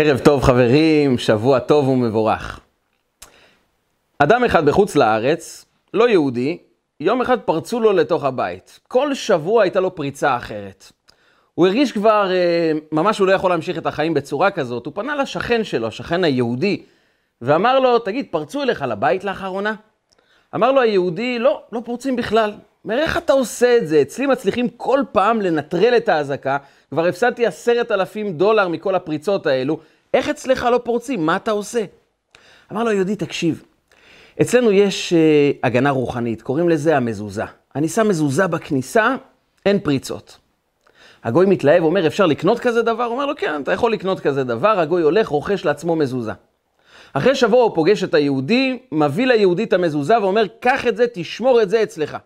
ערב טוב חברים, שבוע טוב ומבורך. אדם אחד בחוץ לארץ, לא יהודי, יום אחד פרצו לו לתוך הבית. כל שבוע הייתה לו פריצה אחרת. הוא הרגיש כבר, אה, ממש הוא לא יכול להמשיך את החיים בצורה כזאת. הוא פנה לשכן שלו, השכן היהודי, ואמר לו, תגיד, פרצו אליך לבית לאחרונה? אמר לו היהודי, לא, לא פורצים בכלל. אומר, איך אתה עושה את זה? אצלי מצליחים כל פעם לנטרל את האזעקה, כבר הפסדתי עשרת אלפים דולר מכל הפריצות האלו, איך אצלך לא פורצים? מה אתה עושה? אמר לו היהודי, תקשיב, אצלנו יש uh, הגנה רוחנית, קוראים לזה המזוזה. אני שם מזוזה בכניסה, אין פריצות. הגוי מתלהב, אומר, אפשר לקנות כזה דבר? אומר לו, כן, אתה יכול לקנות כזה דבר. הגוי הולך, רוכש לעצמו מזוזה. אחרי שבוע הוא פוגש את היהודי, מביא ליהודי את המזוזה ואומר, קח את זה, תשמור את זה אצלך.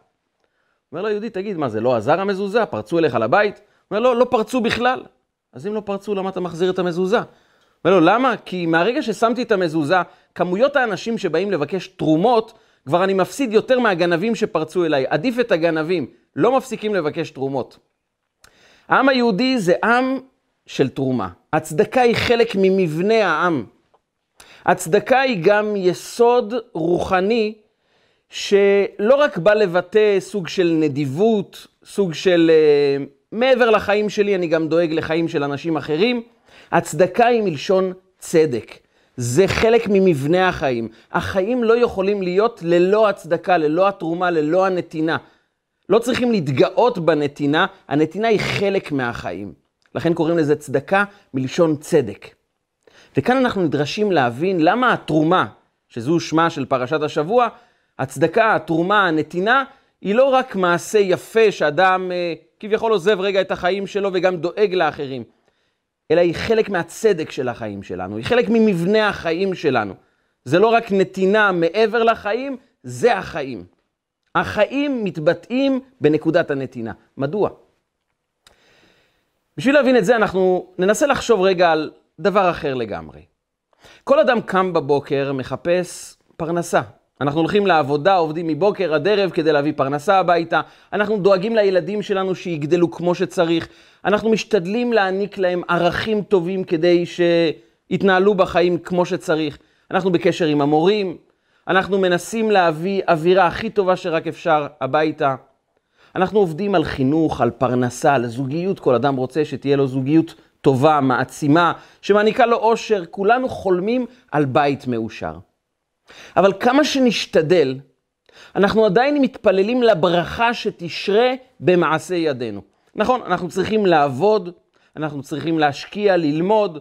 אומר ליהודי, תגיד, מה זה לא עזר המזוזה? פרצו אליך לבית? אומר לו, לא פרצו בכלל. אז אם לא פרצו, למה אתה מחזיר את המזוזה? אומר לו, למה? כי מהרגע ששמתי את המזוזה, כמויות האנשים שבאים לבקש תרומות, כבר אני מפסיד יותר מהגנבים שפרצו אליי. עדיף את הגנבים, לא מפסיקים לבקש תרומות. העם היהודי זה עם של תרומה. הצדקה היא חלק ממבנה העם. הצדקה היא גם יסוד רוחני שלא רק בא לבטא סוג של נדיבות, סוג של uh, מעבר לחיים שלי, אני גם דואג לחיים של אנשים אחרים. הצדקה היא מלשון צדק. זה חלק ממבנה החיים. החיים לא יכולים להיות ללא הצדקה, ללא התרומה, ללא הנתינה. לא צריכים להתגאות בנתינה, הנתינה היא חלק מהחיים. לכן קוראים לזה צדקה מלשון צדק. וכאן אנחנו נדרשים להבין למה התרומה, שזו שמה של פרשת השבוע, הצדקה, התרומה, הנתינה, היא לא רק מעשה יפה שאדם אה, כביכול עוזב רגע את החיים שלו וגם דואג לאחרים, אלא היא חלק מהצדק של החיים שלנו, היא חלק ממבנה החיים שלנו. זה לא רק נתינה מעבר לחיים, זה החיים. החיים מתבטאים בנקודת הנתינה. מדוע? בשביל להבין את זה, אנחנו ננסה לחשוב רגע על דבר אחר לגמרי. כל אדם קם בבוקר, מחפש פרנסה. אנחנו הולכים לעבודה, עובדים מבוקר עד ערב כדי להביא פרנסה הביתה. אנחנו דואגים לילדים שלנו שיגדלו כמו שצריך. אנחנו משתדלים להעניק להם ערכים טובים כדי שיתנהלו בחיים כמו שצריך. אנחנו בקשר עם המורים, אנחנו מנסים להביא אווירה הכי טובה שרק אפשר הביתה. אנחנו עובדים על חינוך, על פרנסה, על זוגיות. כל אדם רוצה שתהיה לו זוגיות טובה, מעצימה, שמעניקה לו אושר. כולנו חולמים על בית מאושר. אבל כמה שנשתדל, אנחנו עדיין מתפללים לברכה שתשרה במעשה ידינו. נכון, אנחנו צריכים לעבוד, אנחנו צריכים להשקיע, ללמוד,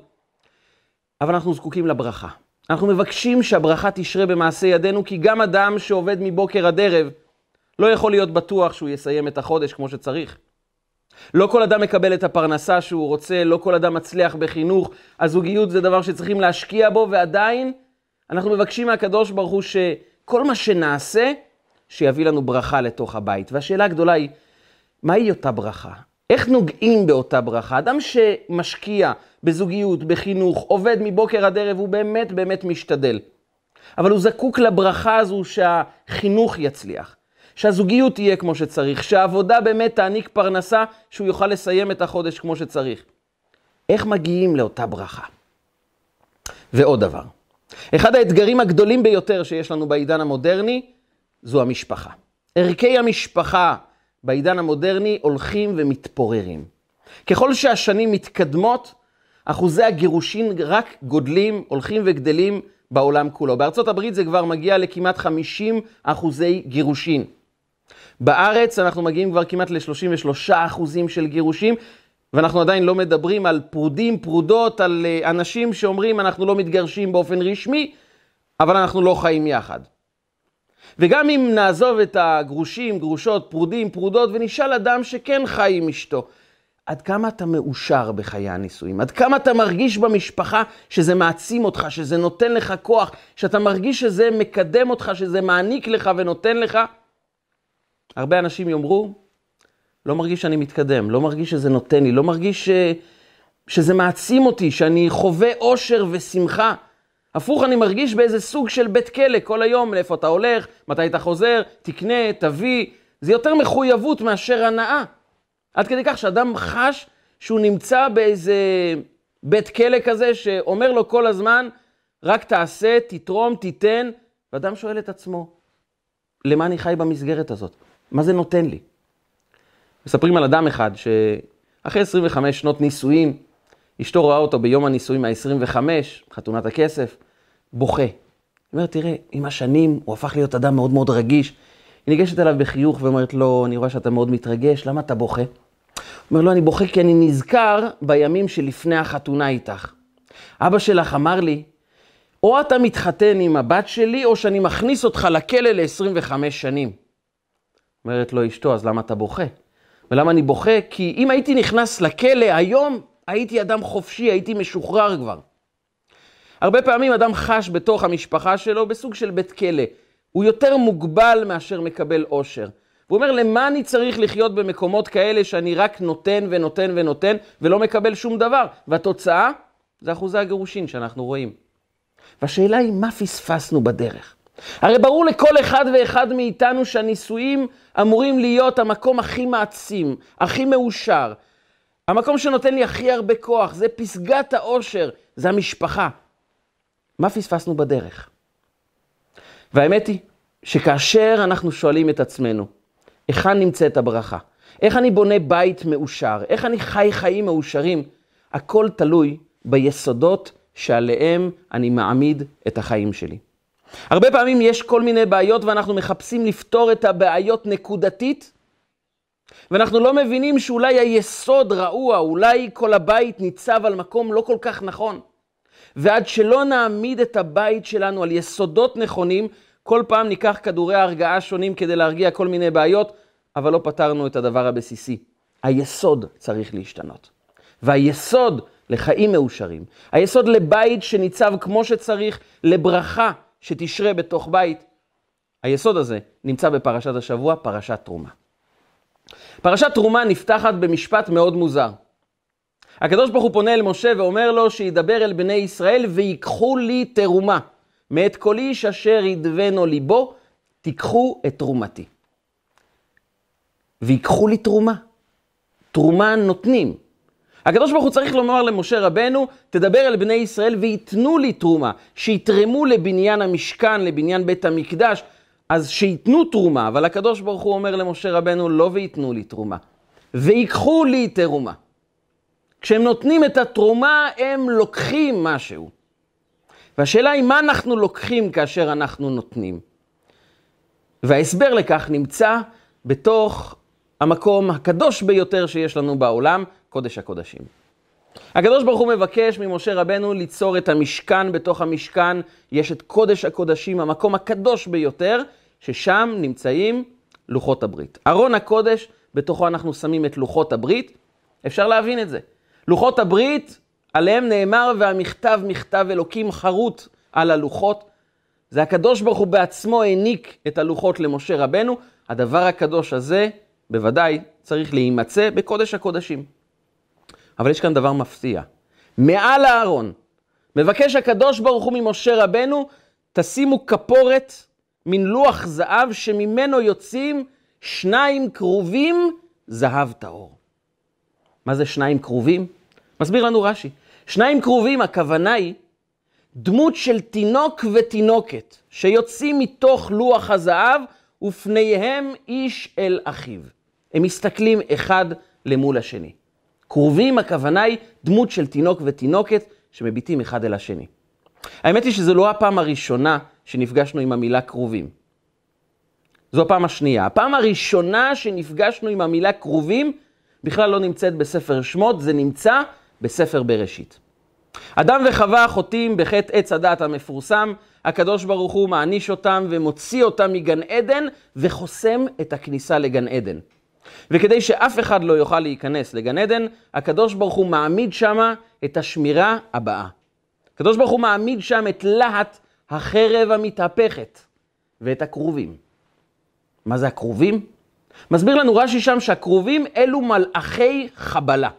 אבל אנחנו זקוקים לברכה. אנחנו מבקשים שהברכה תשרה במעשה ידינו, כי גם אדם שעובד מבוקר עד ערב, לא יכול להיות בטוח שהוא יסיים את החודש כמו שצריך. לא כל אדם מקבל את הפרנסה שהוא רוצה, לא כל אדם מצליח בחינוך. הזוגיות זה דבר שצריכים להשקיע בו, ועדיין אנחנו מבקשים מהקדוש ברוך הוא שכל מה שנעשה, שיביא לנו ברכה לתוך הבית. והשאלה הגדולה היא, מהי אותה ברכה? איך נוגעים באותה ברכה? אדם שמשקיע בזוגיות, בחינוך, עובד מבוקר עד ערב, הוא באמת באמת משתדל. אבל הוא זקוק לברכה הזו שהחינוך יצליח, שהזוגיות תהיה כמו שצריך, שהעבודה באמת תעניק פרנסה, שהוא יוכל לסיים את החודש כמו שצריך. איך מגיעים לאותה ברכה? ועוד דבר, אחד האתגרים הגדולים ביותר שיש לנו בעידן המודרני, זו המשפחה. ערכי המשפחה בעידן המודרני הולכים ומתפוררים. ככל שהשנים מתקדמות, אחוזי הגירושין רק גודלים, הולכים וגדלים בעולם כולו. בארצות הברית זה כבר מגיע לכמעט 50 אחוזי גירושין. בארץ אנחנו מגיעים כבר כמעט ל-33 אחוזים של גירושים, ואנחנו עדיין לא מדברים על פרודים, פרודות, על אה, אנשים שאומרים אנחנו לא מתגרשים באופן רשמי, אבל אנחנו לא חיים יחד. וגם אם נעזוב את הגרושים, גרושות, פרודים, פרודות, ונשאל אדם שכן חי עם אשתו, עד כמה אתה מאושר בחיי הנישואים? עד כמה אתה מרגיש במשפחה שזה מעצים אותך, שזה נותן לך כוח, שאתה מרגיש שזה מקדם אותך, שזה מעניק לך ונותן לך? הרבה אנשים יאמרו, לא מרגיש שאני מתקדם, לא מרגיש שזה נותן לי, לא מרגיש ש... שזה מעצים אותי, שאני חווה אושר ושמחה. הפוך, אני מרגיש באיזה סוג של בית כלא כל היום, לאיפה אתה הולך, מתי אתה חוזר, תקנה, תביא. זה יותר מחויבות מאשר הנאה. עד כדי כך שאדם חש שהוא נמצא באיזה בית כלא כזה שאומר לו כל הזמן, רק תעשה, תתרום, תיתן, ואדם שואל את עצמו, למה אני חי במסגרת הזאת? מה זה נותן לי? מספרים על אדם אחד שאחרי 25 שנות נישואים, אשתו רואה אותו ביום הנישואים ה-25, חתונת הכסף, בוכה. היא אומרת, תראה, עם השנים הוא הפך להיות אדם מאוד מאוד רגיש. היא ניגשת אליו בחיוך ואומרת לו, אני רואה שאתה מאוד מתרגש, למה אתה בוכה? הוא אומר לו, אני בוכה כי אני נזכר בימים שלפני החתונה איתך. אבא שלך אמר לי, או אתה מתחתן עם הבת שלי, או שאני מכניס אותך לכלא ל-25 שנים. אומרת לו אשתו, אז למה אתה בוכה? ולמה אני בוכה? כי אם הייתי נכנס לכלא היום, הייתי אדם חופשי, הייתי משוחרר כבר. הרבה פעמים אדם חש בתוך המשפחה שלו בסוג של בית כלא. הוא יותר מוגבל מאשר מקבל אושר. הוא אומר, למה אני צריך לחיות במקומות כאלה שאני רק נותן ונותן ונותן ולא מקבל שום דבר? והתוצאה זה אחוזי הגירושין שאנחנו רואים. והשאלה היא, מה פספסנו בדרך? הרי ברור לכל אחד ואחד מאיתנו שהנישואים אמורים להיות המקום הכי מעצים, הכי מאושר. המקום שנותן לי הכי הרבה כוח, זה פסגת האושר, זה המשפחה. מה פספסנו בדרך? והאמת היא שכאשר אנחנו שואלים את עצמנו, היכן נמצאת הברכה? איך אני בונה בית מאושר? איך אני חי חיים מאושרים? הכל תלוי ביסודות שעליהם אני מעמיד את החיים שלי. הרבה פעמים יש כל מיני בעיות ואנחנו מחפשים לפתור את הבעיות נקודתית, ואנחנו לא מבינים שאולי היסוד רעוע, אולי כל הבית ניצב על מקום לא כל כך נכון. ועד שלא נעמיד את הבית שלנו על יסודות נכונים, כל פעם ניקח כדורי הרגעה שונים כדי להרגיע כל מיני בעיות, אבל לא פתרנו את הדבר הבסיסי. היסוד צריך להשתנות. והיסוד לחיים מאושרים, היסוד לבית שניצב כמו שצריך, לברכה שתשרה בתוך בית, היסוד הזה נמצא בפרשת השבוע, פרשת תרומה. פרשת תרומה נפתחת במשפט מאוד מוזר. הקדוש ברוך הוא פונה אל משה ואומר לו שידבר אל בני ישראל ויקחו לי תרומה. מאת כל איש אשר ידבנו ליבו, תיקחו את תרומתי. ויקחו לי תרומה. תרומה נותנים. הקדוש ברוך הוא צריך לומר למשה רבנו, תדבר אל בני ישראל וייתנו לי תרומה, שיתרמו לבניין המשכן, לבניין בית המקדש, אז שייתנו תרומה, אבל הקדוש ברוך הוא אומר למשה רבנו, לא וייתנו לי תרומה, ויקחו לי תרומה. כשהם נותנים את התרומה, הם לוקחים משהו. והשאלה היא, מה אנחנו לוקחים כאשר אנחנו נותנים? וההסבר לכך נמצא בתוך המקום הקדוש ביותר שיש לנו בעולם, קודש הקודשים. הקדוש ברוך הוא מבקש ממשה רבנו ליצור את המשכן, בתוך המשכן יש את קודש הקודשים, המקום הקדוש ביותר, ששם נמצאים לוחות הברית. ארון הקודש, בתוכו אנחנו שמים את לוחות הברית, אפשר להבין את זה. לוחות הברית, עליהם נאמר, והמכתב מכתב אלוקים חרוט על הלוחות. זה הקדוש ברוך הוא בעצמו העניק את הלוחות למשה רבנו. הדבר הקדוש הזה, בוודאי, צריך להימצא בקודש הקודשים. אבל יש כאן דבר מפתיע. מעל הארון, מבקש הקדוש ברוך הוא ממשה רבנו, תשימו כפורת, מין לוח זהב, שממנו יוצאים שניים כרובים זהב טהור. מה זה שניים כרובים? מסביר לנו רש"י. שניים כרובים, הכוונה היא דמות של תינוק ותינוקת, שיוצאים מתוך לוח הזהב, ופניהם איש אל אחיו. הם מסתכלים אחד למול השני. כרובים, הכוונה היא דמות של תינוק ותינוקת שמביטים אחד אל השני. האמת היא שזו לא הפעם הראשונה שנפגשנו עם המילה כרובים. זו הפעם השנייה. הפעם הראשונה שנפגשנו עם המילה כרובים בכלל לא נמצאת בספר שמות, זה נמצא בספר בראשית. אדם וחווה חוטאים בחטא עץ הדת המפורסם, הקדוש ברוך הוא מעניש אותם ומוציא אותם מגן עדן וחוסם את הכניסה לגן עדן. וכדי שאף אחד לא יוכל להיכנס לגן עדן, הקדוש ברוך הוא מעמיד שמה את השמירה הבאה. הקדוש ברוך הוא מעמיד שם את להט החרב המתהפכת ואת הכרובים. מה זה הכרובים? מסביר לנו רש"י שם שהכרובים אלו מלאכי חבלה.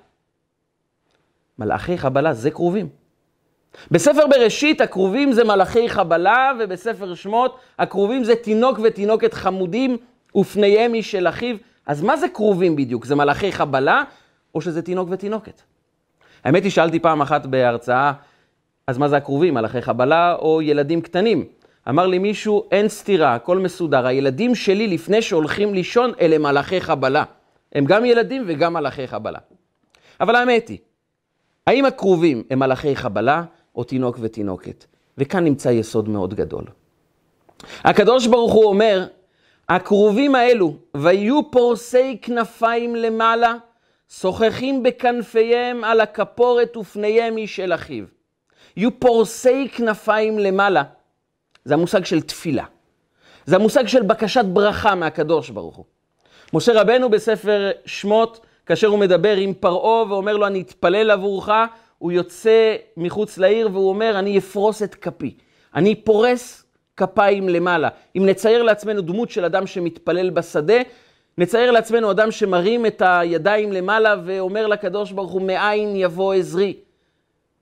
מלאכי חבלה זה כרובים. בספר בראשית הכרובים זה מלאכי חבלה, ובספר שמות הכרובים זה תינוק ותינוקת חמודים ופניהם איש של אחיו. אז מה זה כרובים בדיוק? זה מלאכי חבלה, או שזה תינוק ותינוקת? האמת היא, שאלתי פעם אחת בהרצאה, אז מה זה הכרובים, מלאכי חבלה או ילדים קטנים? אמר לי מישהו, אין סתירה, הכל מסודר. הילדים שלי לפני שהולכים לישון, אלה מלאכי חבלה. הם גם ילדים וגם מלאכי חבלה. אבל האמת היא, האם הכרובים הם מלאכי חבלה או תינוק ותינוקת? וכאן נמצא יסוד מאוד גדול. הקדוש ברוך הוא אומר, הכרובים האלו, ויהיו פורסי כנפיים למעלה, שוחחים בכנפיהם על הכפורת ופניהם איש אל אחיו. יהיו פורסי כנפיים למעלה. זה המושג של תפילה. זה המושג של בקשת ברכה מהקדוש ברוך הוא. משה רבנו בספר שמות, כאשר הוא מדבר עם פרעה ואומר לו, אני אתפלל עבורך, הוא יוצא מחוץ לעיר והוא אומר, אני אפרוס את כפי. אני פורס כפיים למעלה. אם נצייר לעצמנו דמות של אדם שמתפלל בשדה, נצייר לעצמנו אדם שמרים את הידיים למעלה ואומר לקדוש ברוך הוא, מאין יבוא עזרי.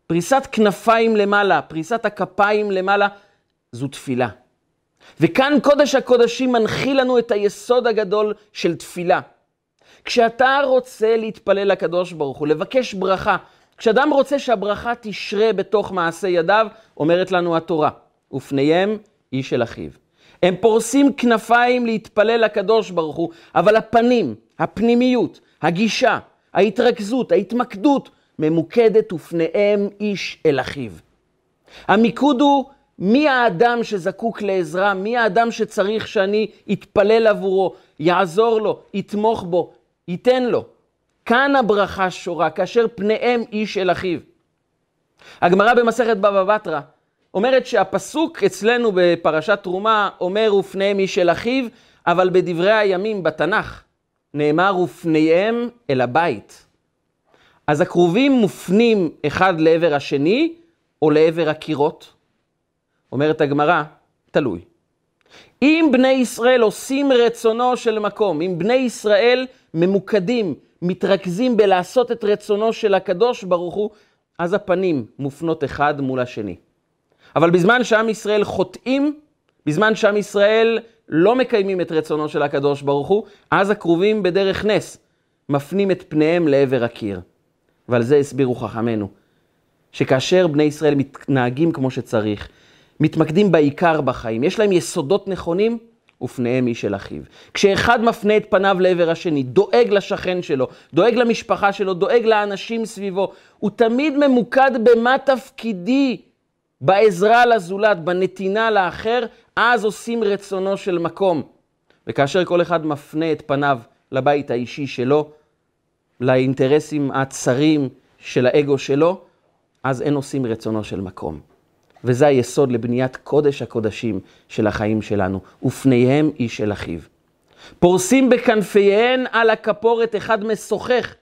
פריסת כנפיים למעלה, פריסת הכפיים למעלה, זו תפילה. וכאן קודש הקודשים מנחיל לנו את היסוד הגדול של תפילה. כשאתה רוצה להתפלל לקדוש ברוך הוא, לבקש ברכה, כשאדם רוצה שהברכה תשרה בתוך מעשה ידיו, אומרת לנו התורה, ופניהם איש אל אחיו. הם פורסים כנפיים להתפלל לקדוש ברוך הוא, אבל הפנים, הפנימיות, הגישה, ההתרכזות, ההתמקדות, ממוקדת ופניהם איש אל אחיו. המיקוד הוא מי האדם שזקוק לעזרה, מי האדם שצריך שאני אתפלל עבורו, יעזור לו, יתמוך בו, ייתן לו. כאן הברכה שורה, כאשר פניהם איש אל אחיו. הגמרא במסכת בבא בתרא אומרת שהפסוק אצלנו בפרשת תרומה אומר ופניהם איש אל אחיו, אבל בדברי הימים בתנ"ך נאמר ופניהם אל הבית. אז הכרובים מופנים אחד לעבר השני או לעבר הקירות? אומרת הגמרא, תלוי. אם בני ישראל עושים רצונו של מקום, אם בני ישראל ממוקדים, מתרכזים בלעשות את רצונו של הקדוש ברוך הוא, אז הפנים מופנות אחד מול השני. אבל בזמן שעם ישראל חוטאים, בזמן שעם ישראל לא מקיימים את רצונו של הקדוש ברוך הוא, אז הקרובים בדרך נס מפנים את פניהם לעבר הקיר. ועל זה הסבירו חכמינו, שכאשר בני ישראל מתנהגים כמו שצריך, מתמקדים בעיקר בחיים, יש להם יסודות נכונים, ופניהם איש אל אחיו. כשאחד מפנה את פניו לעבר השני, דואג לשכן שלו, דואג למשפחה שלו, דואג לאנשים סביבו, הוא תמיד ממוקד במה תפקידי, בעזרה לזולת, בנתינה לאחר, אז עושים רצונו של מקום. וכאשר כל אחד מפנה את פניו לבית האישי שלו, לאינטרסים הצרים של האגו שלו, אז אין עושים רצונו של מקום. וזה היסוד לבניית קודש הקודשים של החיים שלנו, ופניהם איש אל אחיו. פורסים בכנפיהן על הכפורת, אחד משוחח.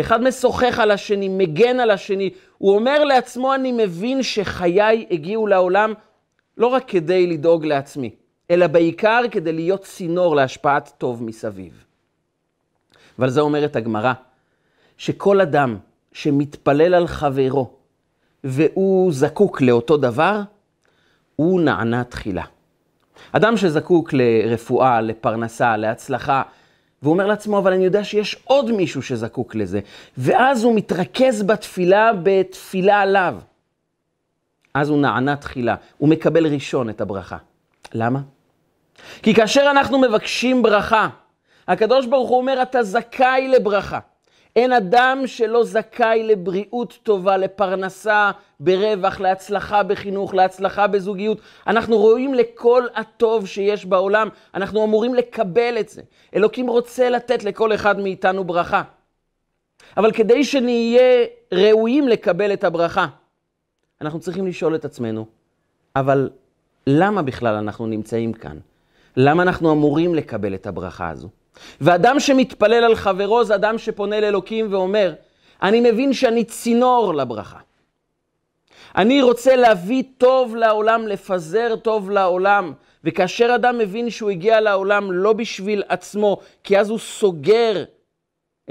אחד משוחח על השני, מגן על השני. הוא אומר לעצמו, אני מבין שחיי הגיעו לעולם לא רק כדי לדאוג לעצמי, אלא בעיקר כדי להיות צינור להשפעת טוב מסביב. ועל זה אומרת הגמרא, שכל אדם שמתפלל על חברו, והוא זקוק לאותו דבר, הוא נענה תחילה. אדם שזקוק לרפואה, לפרנסה, להצלחה, והוא אומר לעצמו, אבל אני יודע שיש עוד מישהו שזקוק לזה. ואז הוא מתרכז בתפילה, בתפילה עליו. אז הוא נענה תחילה, הוא מקבל ראשון את הברכה. למה? כי כאשר אנחנו מבקשים ברכה, הקדוש ברוך הוא אומר, אתה זכאי לברכה. אין אדם שלא זכאי לבריאות טובה, לפרנסה, ברווח, להצלחה בחינוך, להצלחה בזוגיות. אנחנו רואים לכל הטוב שיש בעולם, אנחנו אמורים לקבל את זה. אלוקים רוצה לתת לכל אחד מאיתנו ברכה. אבל כדי שנהיה ראויים לקבל את הברכה, אנחנו צריכים לשאול את עצמנו, אבל למה בכלל אנחנו נמצאים כאן? למה אנחנו אמורים לקבל את הברכה הזו? ואדם שמתפלל על חברו זה אדם שפונה לאלוקים ואומר, אני מבין שאני צינור לברכה. אני רוצה להביא טוב לעולם, לפזר טוב לעולם. וכאשר אדם מבין שהוא הגיע לעולם לא בשביל עצמו, כי אז הוא סוגר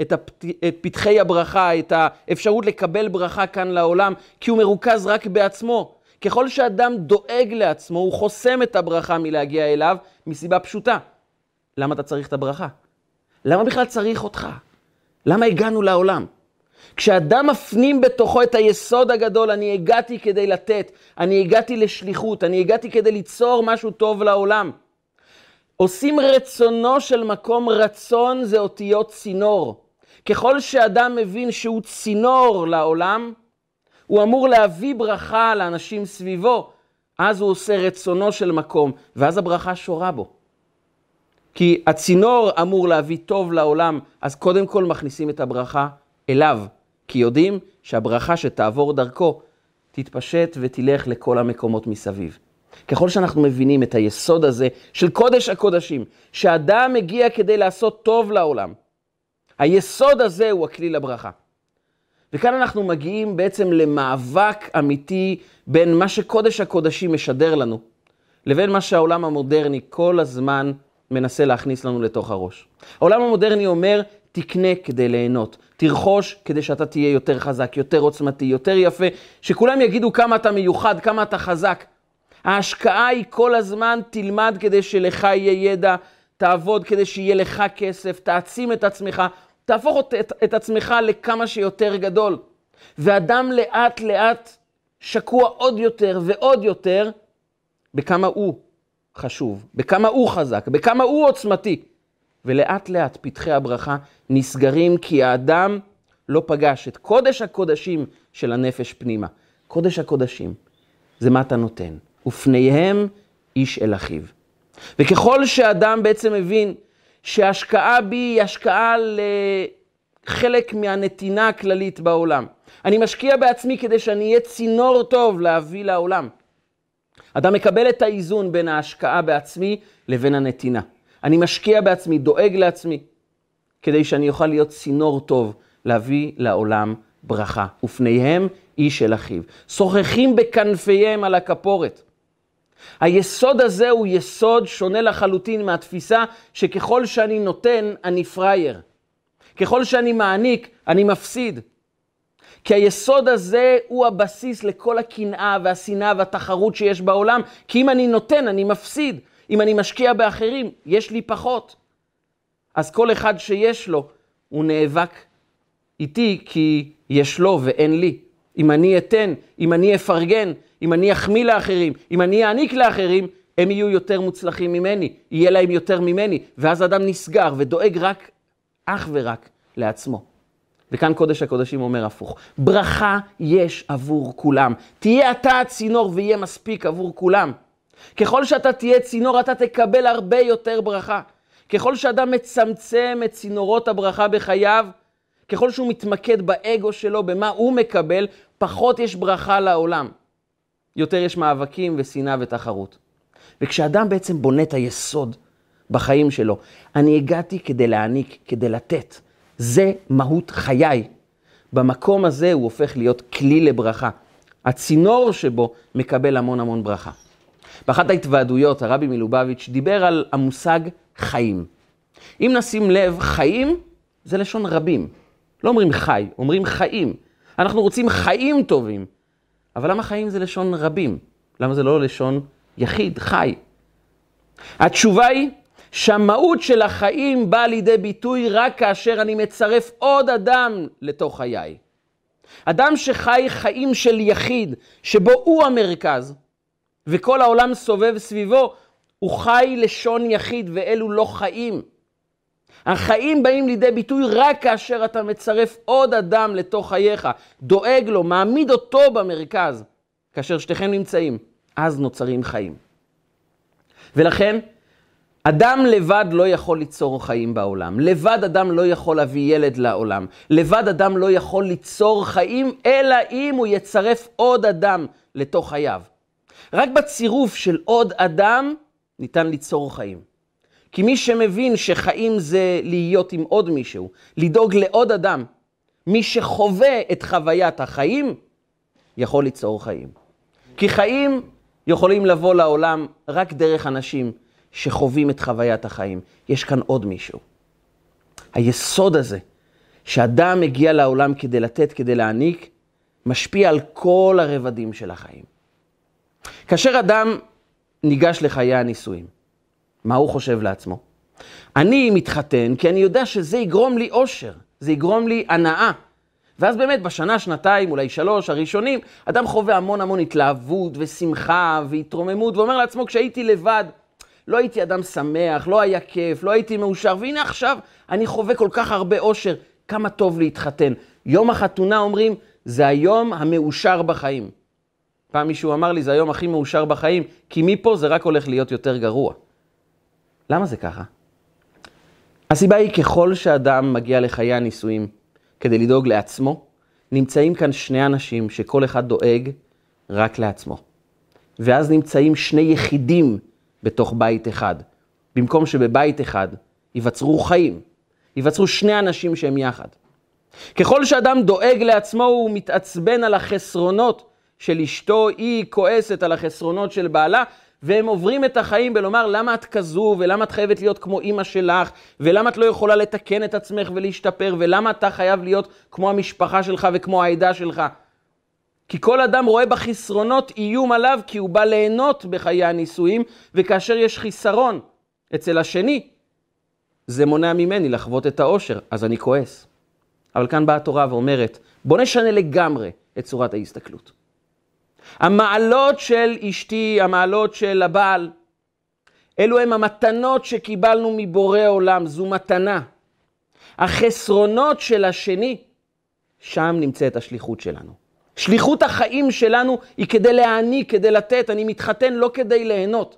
את, הפת... את פתחי הברכה, את האפשרות לקבל ברכה כאן לעולם, כי הוא מרוכז רק בעצמו. ככל שאדם דואג לעצמו, הוא חוסם את הברכה מלהגיע אליו, מסיבה פשוטה. למה אתה צריך את הברכה? למה בכלל צריך אותך? למה הגענו לעולם? כשאדם מפנים בתוכו את היסוד הגדול, אני הגעתי כדי לתת, אני הגעתי לשליחות, אני הגעתי כדי ליצור משהו טוב לעולם. עושים רצונו של מקום רצון זה אותיות צינור. ככל שאדם מבין שהוא צינור לעולם, הוא אמור להביא ברכה לאנשים סביבו, אז הוא עושה רצונו של מקום, ואז הברכה שורה בו. כי הצינור אמור להביא טוב לעולם, אז קודם כל מכניסים את הברכה אליו, כי יודעים שהברכה שתעבור דרכו תתפשט ותלך לכל המקומות מסביב. ככל שאנחנו מבינים את היסוד הזה של קודש הקודשים, שאדם מגיע כדי לעשות טוב לעולם, היסוד הזה הוא הכלי לברכה. וכאן אנחנו מגיעים בעצם למאבק אמיתי בין מה שקודש הקודשים משדר לנו, לבין מה שהעולם המודרני כל הזמן מנסה להכניס לנו לתוך הראש. העולם המודרני אומר, תקנה כדי ליהנות, תרכוש כדי שאתה תהיה יותר חזק, יותר עוצמתי, יותר יפה, שכולם יגידו כמה אתה מיוחד, כמה אתה חזק. ההשקעה היא כל הזמן, תלמד כדי שלך יהיה ידע, תעבוד כדי שיהיה לך כסף, תעצים את עצמך, תהפוך את, את, את עצמך לכמה שיותר גדול. ואדם לאט לאט שקוע עוד יותר ועוד יותר בכמה הוא חשוב, בכמה הוא חזק, בכמה הוא עוצמתי. ולאט לאט פתחי הברכה נסגרים כי האדם לא פגש את קודש הקודשים של הנפש פנימה. קודש הקודשים זה מה אתה נותן, ופניהם איש אל אחיו. וככל שאדם בעצם מבין שההשקעה בי היא השקעה לחלק מהנתינה הכללית בעולם. אני משקיע בעצמי כדי שאני אהיה צינור טוב להביא לעולם. אדם מקבל את האיזון בין ההשקעה בעצמי לבין הנתינה. אני משקיע בעצמי, דואג לעצמי, כדי שאני אוכל להיות צינור טוב להביא לעולם ברכה. ופניהם איש אל אחיו. שוחחים בכנפיהם על הכפורת. היסוד הזה הוא יסוד שונה לחלוטין מהתפיסה שככל שאני נותן, אני פראייר. ככל שאני מעניק, אני מפסיד. כי היסוד הזה הוא הבסיס לכל הקנאה והשנאה והתחרות שיש בעולם. כי אם אני נותן, אני מפסיד. אם אני משקיע באחרים, יש לי פחות. אז כל אחד שיש לו, הוא נאבק איתי כי יש לו ואין לי. אם אני אתן, אם אני אפרגן, אם אני אחמיא לאחרים, אם אני אעניק לאחרים, הם יהיו יותר מוצלחים ממני, יהיה להם יותר ממני, ואז אדם נסגר ודואג רק, אך ורק לעצמו. וכאן קודש הקודשים אומר הפוך, ברכה יש עבור כולם. תהיה אתה הצינור ויהיה מספיק עבור כולם. ככל שאתה תהיה צינור, אתה תקבל הרבה יותר ברכה. ככל שאדם מצמצם את צינורות הברכה בחייו, ככל שהוא מתמקד באגו שלו, במה הוא מקבל, פחות יש ברכה לעולם. יותר יש מאבקים ושנאה ותחרות. וכשאדם בעצם בונה את היסוד בחיים שלו, אני הגעתי כדי להעניק, כדי לתת. זה מהות חיי. במקום הזה הוא הופך להיות כלי לברכה. הצינור שבו מקבל המון המון ברכה. באחת ההתוועדויות, הרבי מלובביץ' דיבר על המושג חיים. אם נשים לב, חיים זה לשון רבים. לא אומרים חי, אומרים חיים. אנחנו רוצים חיים טובים. אבל למה חיים זה לשון רבים? למה זה לא לשון יחיד, חי? התשובה היא שהמהות של החיים באה לידי ביטוי רק כאשר אני מצרף עוד אדם לתוך חיי. אדם שחי חיים של יחיד, שבו הוא המרכז, וכל העולם סובב סביבו, הוא חי לשון יחיד, ואלו לא חיים. החיים באים לידי ביטוי רק כאשר אתה מצרף עוד אדם לתוך חייך, דואג לו, מעמיד אותו במרכז. כאשר שתיכם נמצאים, אז נוצרים חיים. ולכן, אדם לבד לא יכול ליצור חיים בעולם. לבד אדם לא יכול להביא ילד לעולם. לבד אדם לא יכול ליצור חיים, אלא אם הוא יצרף עוד אדם לתוך חייו. רק בצירוף של עוד אדם ניתן ליצור חיים. כי מי שמבין שחיים זה להיות עם עוד מישהו, לדאוג לעוד אדם, מי שחווה את חוויית החיים, יכול ליצור חיים. כי חיים יכולים לבוא לעולם רק דרך אנשים שחווים את חוויית החיים. יש כאן עוד מישהו. היסוד הזה, שאדם מגיע לעולם כדי לתת, כדי להעניק, משפיע על כל הרבדים של החיים. כאשר אדם ניגש לחיי הנישואים, מה הוא חושב לעצמו? אני מתחתן כי אני יודע שזה יגרום לי אושר, זה יגרום לי הנאה, ואז באמת בשנה, שנתיים, אולי שלוש, הראשונים, אדם חווה המון המון התלהבות ושמחה והתרוממות, ואומר לעצמו, כשהייתי לבד, לא הייתי אדם שמח, לא היה כיף, לא הייתי מאושר, והנה עכשיו אני חווה כל כך הרבה אושר, כמה טוב להתחתן. יום החתונה, אומרים, זה היום המאושר בחיים. פעם מישהו אמר לי, זה היום הכי מאושר בחיים, כי מפה זה רק הולך להיות יותר גרוע. למה זה ככה? הסיבה היא ככל שאדם מגיע לחיי הנישואים כדי לדאוג לעצמו, נמצאים כאן שני אנשים שכל אחד דואג רק לעצמו. ואז נמצאים שני יחידים בתוך בית אחד. במקום שבבית אחד ייווצרו חיים, ייווצרו שני אנשים שהם יחד. ככל שאדם דואג לעצמו, הוא מתעצבן על החסרונות של אשתו, היא כועסת על החסרונות של בעלה, והם עוברים את החיים בלומר, למה את כזו, ולמה את חייבת להיות כמו אימא שלך, ולמה את לא יכולה לתקן את עצמך ולהשתפר, ולמה אתה חייב להיות כמו המשפחה שלך וכמו העדה שלך. כי כל אדם רואה בחסרונות איום עליו, כי הוא בא ליהנות בחיי הנישואים, וכאשר יש חיסרון אצל השני, זה מונע ממני לחוות את האושר, אז אני כועס. אבל כאן באה התורה ואומרת, בוא נשנה לגמרי את צורת ההסתכלות. המעלות של אשתי, המעלות של הבעל, אלו הם המתנות שקיבלנו מבורא עולם, זו מתנה. החסרונות של השני, שם נמצאת השליחות שלנו. שליחות החיים שלנו היא כדי להעניק, כדי לתת. אני מתחתן לא כדי ליהנות.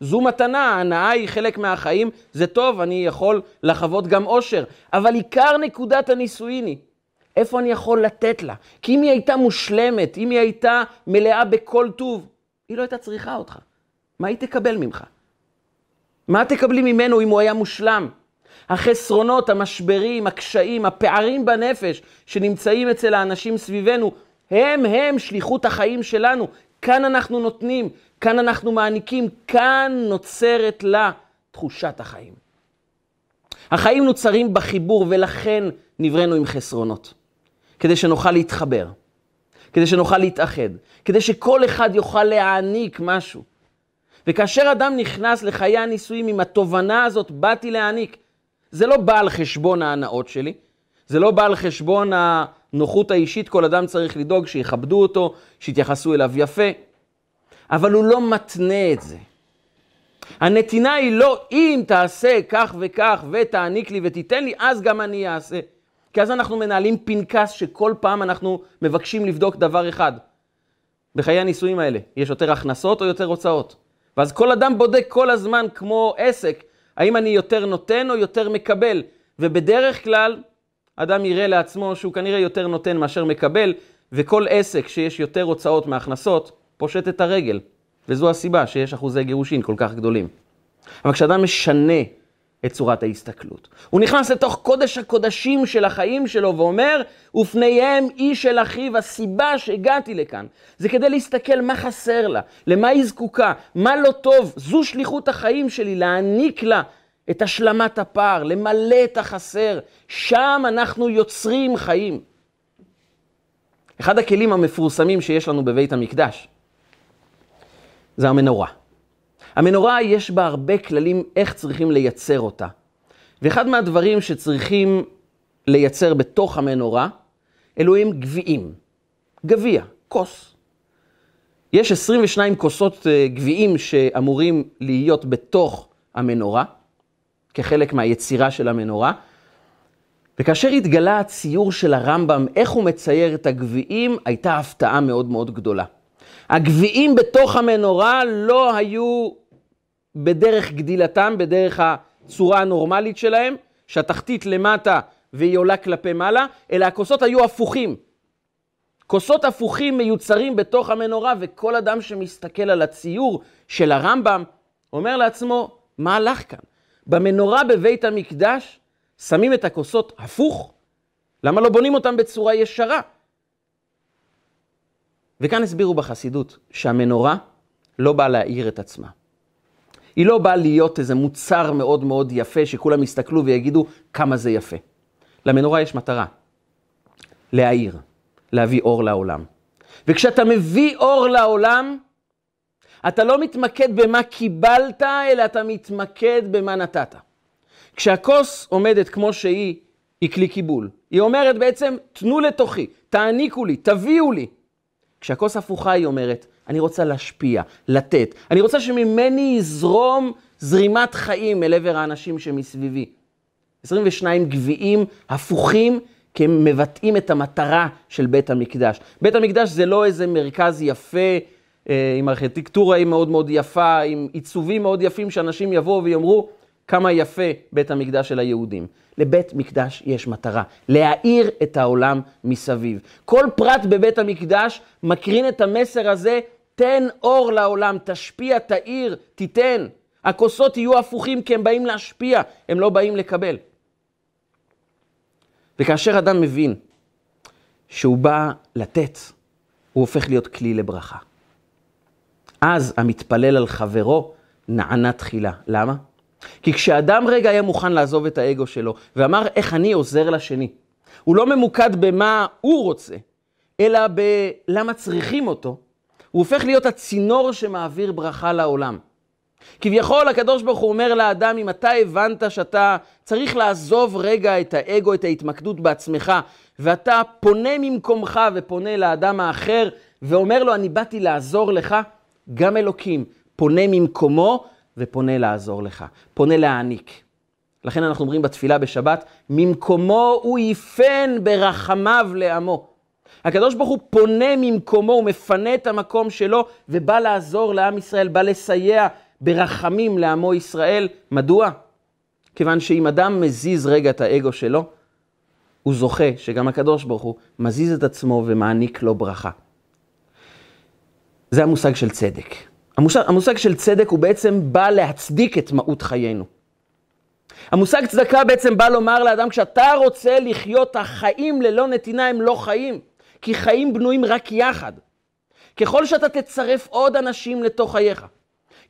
זו מתנה, ההנאה היא חלק מהחיים, זה טוב, אני יכול לחוות גם אושר. אבל עיקר נקודת הנישואין היא איפה אני יכול לתת לה? כי אם היא הייתה מושלמת, אם היא הייתה מלאה בכל טוב, היא לא הייתה צריכה אותך. מה היא תקבל ממך? מה תקבלי ממנו אם הוא היה מושלם? החסרונות, המשברים, הקשיים, הפערים בנפש שנמצאים אצל האנשים סביבנו, הם הם שליחות החיים שלנו. כאן אנחנו נותנים, כאן אנחנו מעניקים, כאן נוצרת לה תחושת החיים. החיים נוצרים בחיבור ולכן נבראנו עם חסרונות. כדי שנוכל להתחבר, כדי שנוכל להתאחד, כדי שכל אחד יוכל להעניק משהו. וכאשר אדם נכנס לחיי הנישואים עם התובנה הזאת, באתי להעניק, זה לא בא על חשבון ההנאות שלי, זה לא בא על חשבון הנוחות האישית, כל אדם צריך לדאוג שיכבדו אותו, שיתייחסו אליו יפה, אבל הוא לא מתנה את זה. הנתינה היא לא אם תעשה כך וכך ותעניק לי ותיתן לי, אז גם אני אעשה. כי אז אנחנו מנהלים פנקס שכל פעם אנחנו מבקשים לבדוק דבר אחד. בחיי הנישואים האלה, יש יותר הכנסות או יותר הוצאות? ואז כל אדם בודק כל הזמן כמו עסק, האם אני יותר נותן או יותר מקבל. ובדרך כלל, אדם יראה לעצמו שהוא כנראה יותר נותן מאשר מקבל, וכל עסק שיש יותר הוצאות מהכנסות, פושט את הרגל. וזו הסיבה שיש אחוזי גירושין כל כך גדולים. אבל כשאדם משנה את צורת ההסתכלות. הוא נכנס לתוך קודש הקודשים של החיים שלו ואומר, ופניהם איש אל אחיו, הסיבה שהגעתי לכאן, זה כדי להסתכל מה חסר לה, למה היא זקוקה, מה לא טוב, זו שליחות החיים שלי, להעניק לה את השלמת הפער, למלא את החסר, שם אנחנו יוצרים חיים. אחד הכלים המפורסמים שיש לנו בבית המקדש זה המנורה. המנורה יש בה הרבה כללים איך צריכים לייצר אותה. ואחד מהדברים שצריכים לייצר בתוך המנורה, אלו הם גביעים. גביע, כוס. יש 22 כוסות אה, גביעים שאמורים להיות בתוך המנורה, כחלק מהיצירה של המנורה. וכאשר התגלה הציור של הרמב"ם, איך הוא מצייר את הגביעים, הייתה הפתעה מאוד מאוד גדולה. הגביעים בתוך המנורה לא היו בדרך גדילתם, בדרך הצורה הנורמלית שלהם, שהתחתית למטה והיא עולה כלפי מעלה, אלא הכוסות היו הפוכים. כוסות הפוכים מיוצרים בתוך המנורה, וכל אדם שמסתכל על הציור של הרמב"ם, אומר לעצמו, מה הלך כאן? במנורה בבית המקדש שמים את הכוסות הפוך? למה לא בונים אותם בצורה ישרה? וכאן הסבירו בחסידות שהמנורה לא באה להאיר את עצמה. היא לא באה להיות איזה מוצר מאוד מאוד יפה, שכולם יסתכלו ויגידו כמה זה יפה. למנורה יש מטרה, להאיר, להביא אור לעולם. וכשאתה מביא אור לעולם, אתה לא מתמקד במה קיבלת, אלא אתה מתמקד במה נתת. כשהכוס עומדת כמו שהיא, היא כלי קיבול. היא אומרת בעצם, תנו לתוכי, תעניקו לי, תביאו לי. כשהכוס הפוכה היא אומרת, אני רוצה להשפיע, לתת. אני רוצה שממני יזרום זרימת חיים אל עבר האנשים שמסביבי. 22 גביעים הפוכים, כי הם מבטאים את המטרה של בית המקדש. בית המקדש זה לא איזה מרכז יפה, עם ארכיטקטורה מאוד מאוד יפה, עם עיצובים מאוד יפים, שאנשים יבואו ויאמרו, כמה יפה בית המקדש של היהודים. לבית מקדש יש מטרה, להאיר את העולם מסביב. כל פרט בבית המקדש מקרין את המסר הזה, תן אור לעולם, תשפיע, תאיר, תיתן. הכוסות יהיו הפוכים כי הם באים להשפיע, הם לא באים לקבל. וכאשר אדם מבין שהוא בא לתת, הוא הופך להיות כלי לברכה. אז המתפלל על חברו נענה תחילה. למה? כי כשאדם רגע היה מוכן לעזוב את האגו שלו ואמר איך אני עוזר לשני, הוא לא ממוקד במה הוא רוצה, אלא בלמה צריכים אותו, הוא הופך להיות הצינור שמעביר ברכה לעולם. כביכול הקדוש ברוך הוא אומר לאדם, אם אתה הבנת שאתה צריך לעזוב רגע את האגו, את ההתמקדות בעצמך, ואתה פונה ממקומך ופונה לאדם האחר, ואומר לו, אני באתי לעזור לך, גם אלוקים פונה ממקומו ופונה לעזור לך, פונה להעניק. לכן אנחנו אומרים בתפילה בשבת, ממקומו הוא יפן ברחמיו לעמו. הקדוש ברוך הוא פונה ממקומו, הוא מפנה את המקום שלו ובא לעזור לעם ישראל, בא לסייע ברחמים לעמו ישראל. מדוע? כיוון שאם אדם מזיז רגע את האגו שלו, הוא זוכה שגם הקדוש ברוך הוא מזיז את עצמו ומעניק לו ברכה. זה המושג של צדק. המושג, המושג של צדק הוא בעצם בא להצדיק את מהות חיינו. המושג צדקה בעצם בא לומר לאדם, כשאתה רוצה לחיות החיים ללא נתינה הם לא חיים, כי חיים בנויים רק יחד. ככל שאתה תצרף עוד אנשים לתוך חייך,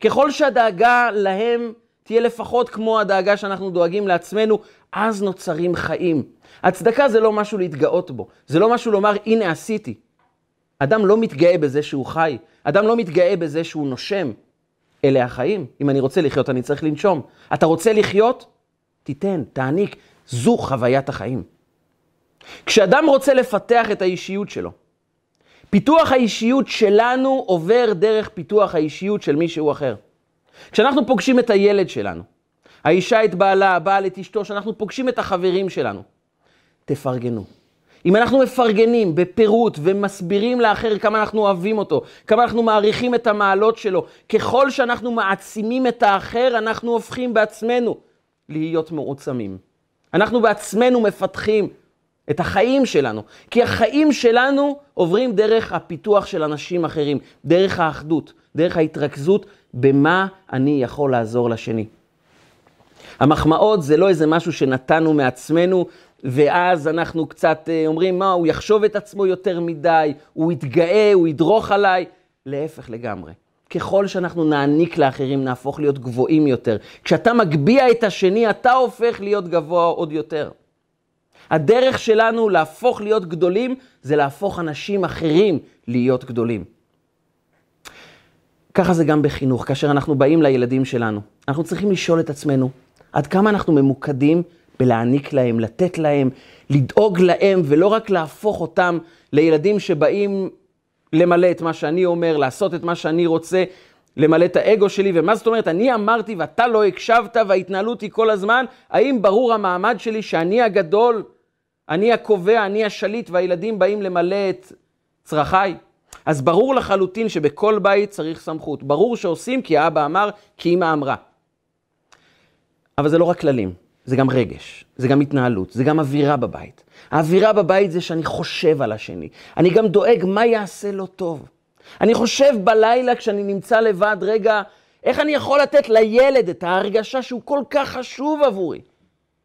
ככל שהדאגה להם תהיה לפחות כמו הדאגה שאנחנו דואגים לעצמנו, אז נוצרים חיים. הצדקה זה לא משהו להתגאות בו, זה לא משהו לומר, הנה עשיתי. אדם לא מתגאה בזה שהוא חי, אדם לא מתגאה בזה שהוא נושם. אלה החיים. אם אני רוצה לחיות, אני צריך לנשום. אתה רוצה לחיות? תיתן, תעניק. זו חוויית החיים. כשאדם רוצה לפתח את האישיות שלו, פיתוח האישיות שלנו עובר דרך פיתוח האישיות של מישהו אחר. כשאנחנו פוגשים את הילד שלנו, האישה את בעלה, הבעל את אשתו, כשאנחנו פוגשים את החברים שלנו, תפרגנו. אם אנחנו מפרגנים בפירוט ומסבירים לאחר כמה אנחנו אוהבים אותו, כמה אנחנו מעריכים את המעלות שלו, ככל שאנחנו מעצימים את האחר, אנחנו הופכים בעצמנו להיות מעוצמים. אנחנו בעצמנו מפתחים את החיים שלנו, כי החיים שלנו עוברים דרך הפיתוח של אנשים אחרים, דרך האחדות, דרך ההתרכזות במה אני יכול לעזור לשני. המחמאות זה לא איזה משהו שנתנו מעצמנו, ואז אנחנו קצת אה, אומרים, מה, הוא יחשוב את עצמו יותר מדי, הוא יתגאה, הוא ידרוך עליי. להפך לגמרי. ככל שאנחנו נעניק לאחרים, נהפוך להיות גבוהים יותר. כשאתה מגביה את השני, אתה הופך להיות גבוה עוד יותר. הדרך שלנו להפוך להיות גדולים, זה להפוך אנשים אחרים להיות גדולים. ככה זה גם בחינוך, כאשר אנחנו באים לילדים שלנו. אנחנו צריכים לשאול את עצמנו, עד כמה אנחנו ממוקדים בלהעניק להם, לתת להם, לדאוג להם, ולא רק להפוך אותם לילדים שבאים למלא את מה שאני אומר, לעשות את מה שאני רוצה, למלא את האגו שלי, ומה זאת אומרת, אני אמרתי ואתה לא הקשבת וההתנהלות היא כל הזמן, האם ברור המעמד שלי שאני הגדול, אני הקובע, אני השליט, והילדים באים למלא את צרכיי? אז ברור לחלוטין שבכל בית צריך סמכות. ברור שעושים כי האבא אמר, כי אמא אמרה. אבל זה לא רק כללים. זה גם רגש, זה גם התנהלות, זה גם אווירה בבית. האווירה בבית זה שאני חושב על השני. אני גם דואג מה יעשה לו טוב. אני חושב בלילה כשאני נמצא לבד, רגע, איך אני יכול לתת לילד את ההרגשה שהוא כל כך חשוב עבורי,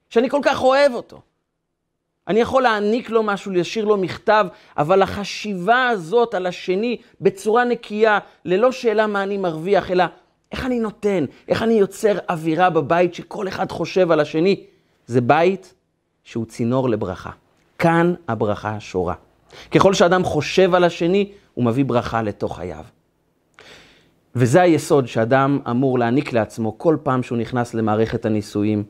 שאני כל כך אוהב אותו. אני יכול להעניק לו משהו, להשאיר לו מכתב, אבל החשיבה הזאת על השני בצורה נקייה, ללא שאלה מה אני מרוויח, אלא איך אני נותן? איך אני יוצר אווירה בבית שכל אחד חושב על השני? זה בית שהוא צינור לברכה. כאן הברכה שורה. ככל שאדם חושב על השני, הוא מביא ברכה לתוך חייו. וזה היסוד שאדם אמור להעניק לעצמו כל פעם שהוא נכנס למערכת הנישואים.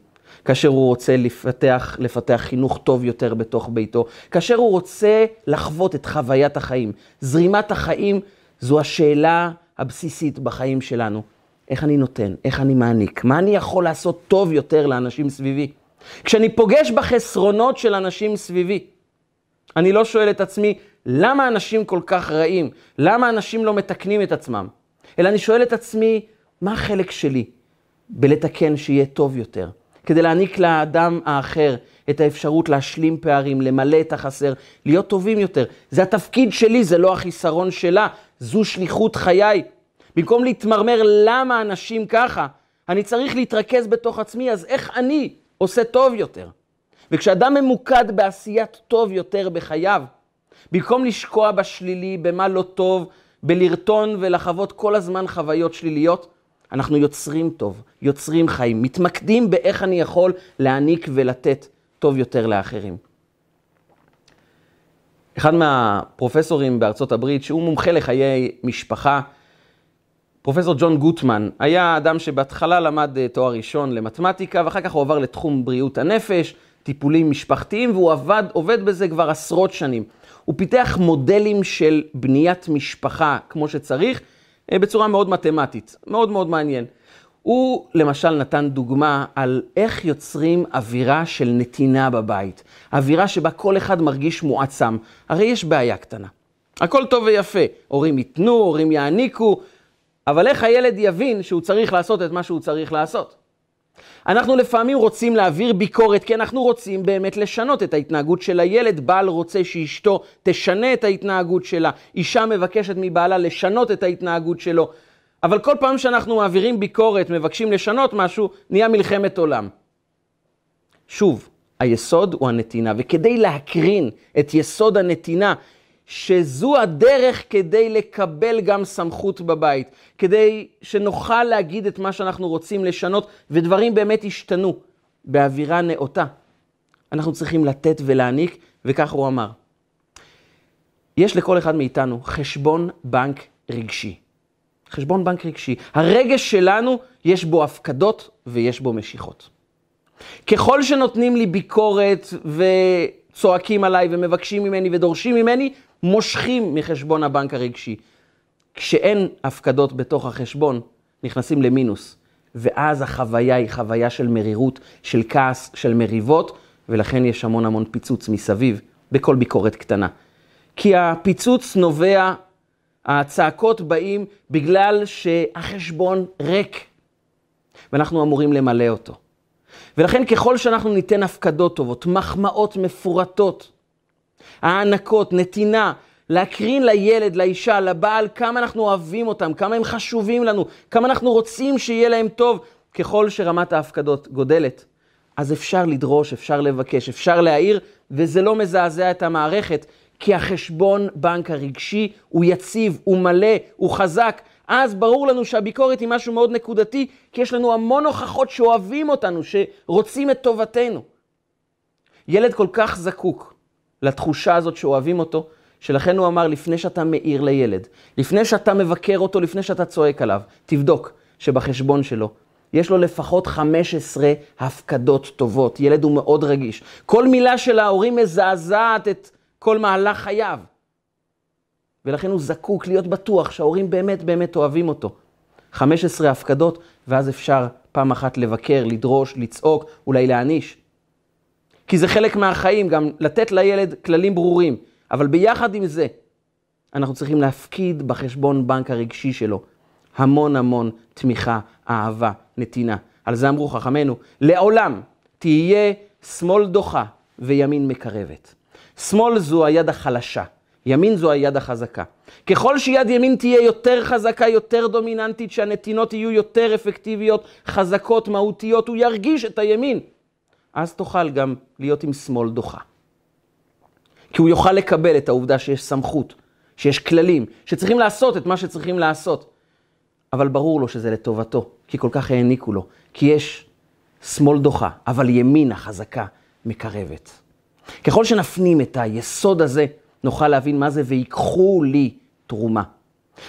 כאשר הוא רוצה לפתח, לפתח חינוך טוב יותר בתוך ביתו, כאשר הוא רוצה לחוות את חוויית החיים. זרימת החיים זו השאלה הבסיסית בחיים שלנו. איך אני נותן, איך אני מעניק, מה אני יכול לעשות טוב יותר לאנשים סביבי. כשאני פוגש בחסרונות של אנשים סביבי, אני לא שואל את עצמי, למה אנשים כל כך רעים? למה אנשים לא מתקנים את עצמם? אלא אני שואל את עצמי, מה החלק שלי בלתקן שיהיה טוב יותר? כדי להעניק לאדם האחר את האפשרות להשלים פערים, למלא את החסר, להיות טובים יותר. זה התפקיד שלי, זה לא החיסרון שלה, זו שליחות חיי. במקום להתמרמר למה אנשים ככה, אני צריך להתרכז בתוך עצמי, אז איך אני עושה טוב יותר? וכשאדם ממוקד בעשיית טוב יותר בחייו, במקום לשקוע בשלילי, במה לא טוב, בלרטון ולחוות כל הזמן חוויות שליליות, אנחנו יוצרים טוב, יוצרים חיים, מתמקדים באיך אני יכול להעניק ולתת טוב יותר לאחרים. אחד מהפרופסורים בארצות הברית, שהוא מומחה לחיי משפחה, פרופסור ג'ון גוטמן, היה אדם שבהתחלה למד אה, תואר ראשון למתמטיקה, ואחר כך הוא עבר לתחום בריאות הנפש, טיפולים משפחתיים, והוא עבד, עובד בזה כבר עשרות שנים. הוא פיתח מודלים של בניית משפחה כמו שצריך, אה, בצורה מאוד מתמטית, מאוד מאוד מעניין. הוא למשל נתן דוגמה על איך יוצרים אווירה של נתינה בבית. אווירה שבה כל אחד מרגיש מועצם. הרי יש בעיה קטנה. הכל טוב ויפה, הורים ייתנו, הורים יעניקו, אבל איך הילד יבין שהוא צריך לעשות את מה שהוא צריך לעשות? אנחנו לפעמים רוצים להעביר ביקורת, כי אנחנו רוצים באמת לשנות את ההתנהגות של הילד. בעל רוצה שאשתו תשנה את ההתנהגות שלה, אישה מבקשת מבעלה לשנות את ההתנהגות שלו. אבל כל פעם שאנחנו מעבירים ביקורת, מבקשים לשנות משהו, נהיה מלחמת עולם. שוב, היסוד הוא הנתינה, וכדי להקרין את יסוד הנתינה, שזו הדרך כדי לקבל גם סמכות בבית, כדי שנוכל להגיד את מה שאנחנו רוצים לשנות, ודברים באמת ישתנו באווירה נאותה. אנחנו צריכים לתת ולהעניק, וכך הוא אמר. יש לכל אחד מאיתנו חשבון בנק רגשי. חשבון בנק רגשי. הרגש שלנו, יש בו הפקדות ויש בו משיכות. ככל שנותנים לי ביקורת וצועקים עליי ומבקשים ממני ודורשים ממני, מושכים מחשבון הבנק הרגשי. כשאין הפקדות בתוך החשבון, נכנסים למינוס. ואז החוויה היא חוויה של מרירות, של כעס, של מריבות, ולכן יש המון המון פיצוץ מסביב בכל ביקורת קטנה. כי הפיצוץ נובע, הצעקות באים בגלל שהחשבון ריק, ואנחנו אמורים למלא אותו. ולכן ככל שאנחנו ניתן הפקדות טובות, מחמאות מפורטות, הענקות, נתינה, להקרין לילד, לאישה, לבעל, כמה אנחנו אוהבים אותם, כמה הם חשובים לנו, כמה אנחנו רוצים שיהיה להם טוב, ככל שרמת ההפקדות גודלת. אז אפשר לדרוש, אפשר לבקש, אפשר להעיר, וזה לא מזעזע את המערכת, כי החשבון בנק הרגשי הוא יציב, הוא מלא, הוא חזק. אז ברור לנו שהביקורת היא משהו מאוד נקודתי, כי יש לנו המון הוכחות שאוהבים אותנו, שרוצים את טובתנו. ילד כל כך זקוק לתחושה הזאת שאוהבים אותו, שלכן הוא אמר, לפני שאתה מעיר לילד, לפני שאתה מבקר אותו, לפני שאתה צועק עליו, תבדוק שבחשבון שלו יש לו לפחות 15 הפקדות טובות. ילד הוא מאוד רגיש. כל מילה של ההורים מזעזעת את כל מהלך חייו. ולכן הוא זקוק להיות בטוח שההורים באמת באמת אוהבים אותו. 15 הפקדות, ואז אפשר פעם אחת לבקר, לדרוש, לצעוק, אולי להעניש. כי זה חלק מהחיים, גם לתת לילד כללים ברורים. אבל ביחד עם זה, אנחנו צריכים להפקיד בחשבון בנק הרגשי שלו המון המון תמיכה, אהבה, נתינה. על זה אמרו חכמינו, לעולם תהיה שמאל דוחה וימין מקרבת. שמאל זו היד החלשה, ימין זו היד החזקה. ככל שיד ימין תהיה יותר חזקה, יותר דומיננטית, שהנתינות יהיו יותר אפקטיביות, חזקות, מהותיות, הוא ירגיש את הימין. אז תוכל גם להיות עם שמאל דוחה. כי הוא יוכל לקבל את העובדה שיש סמכות, שיש כללים, שצריכים לעשות את מה שצריכים לעשות. אבל ברור לו שזה לטובתו, כי כל כך העניקו לו. כי יש שמאל דוחה, אבל ימינה חזקה מקרבת. ככל שנפנים את היסוד הזה, נוכל להבין מה זה ויקחו לי תרומה.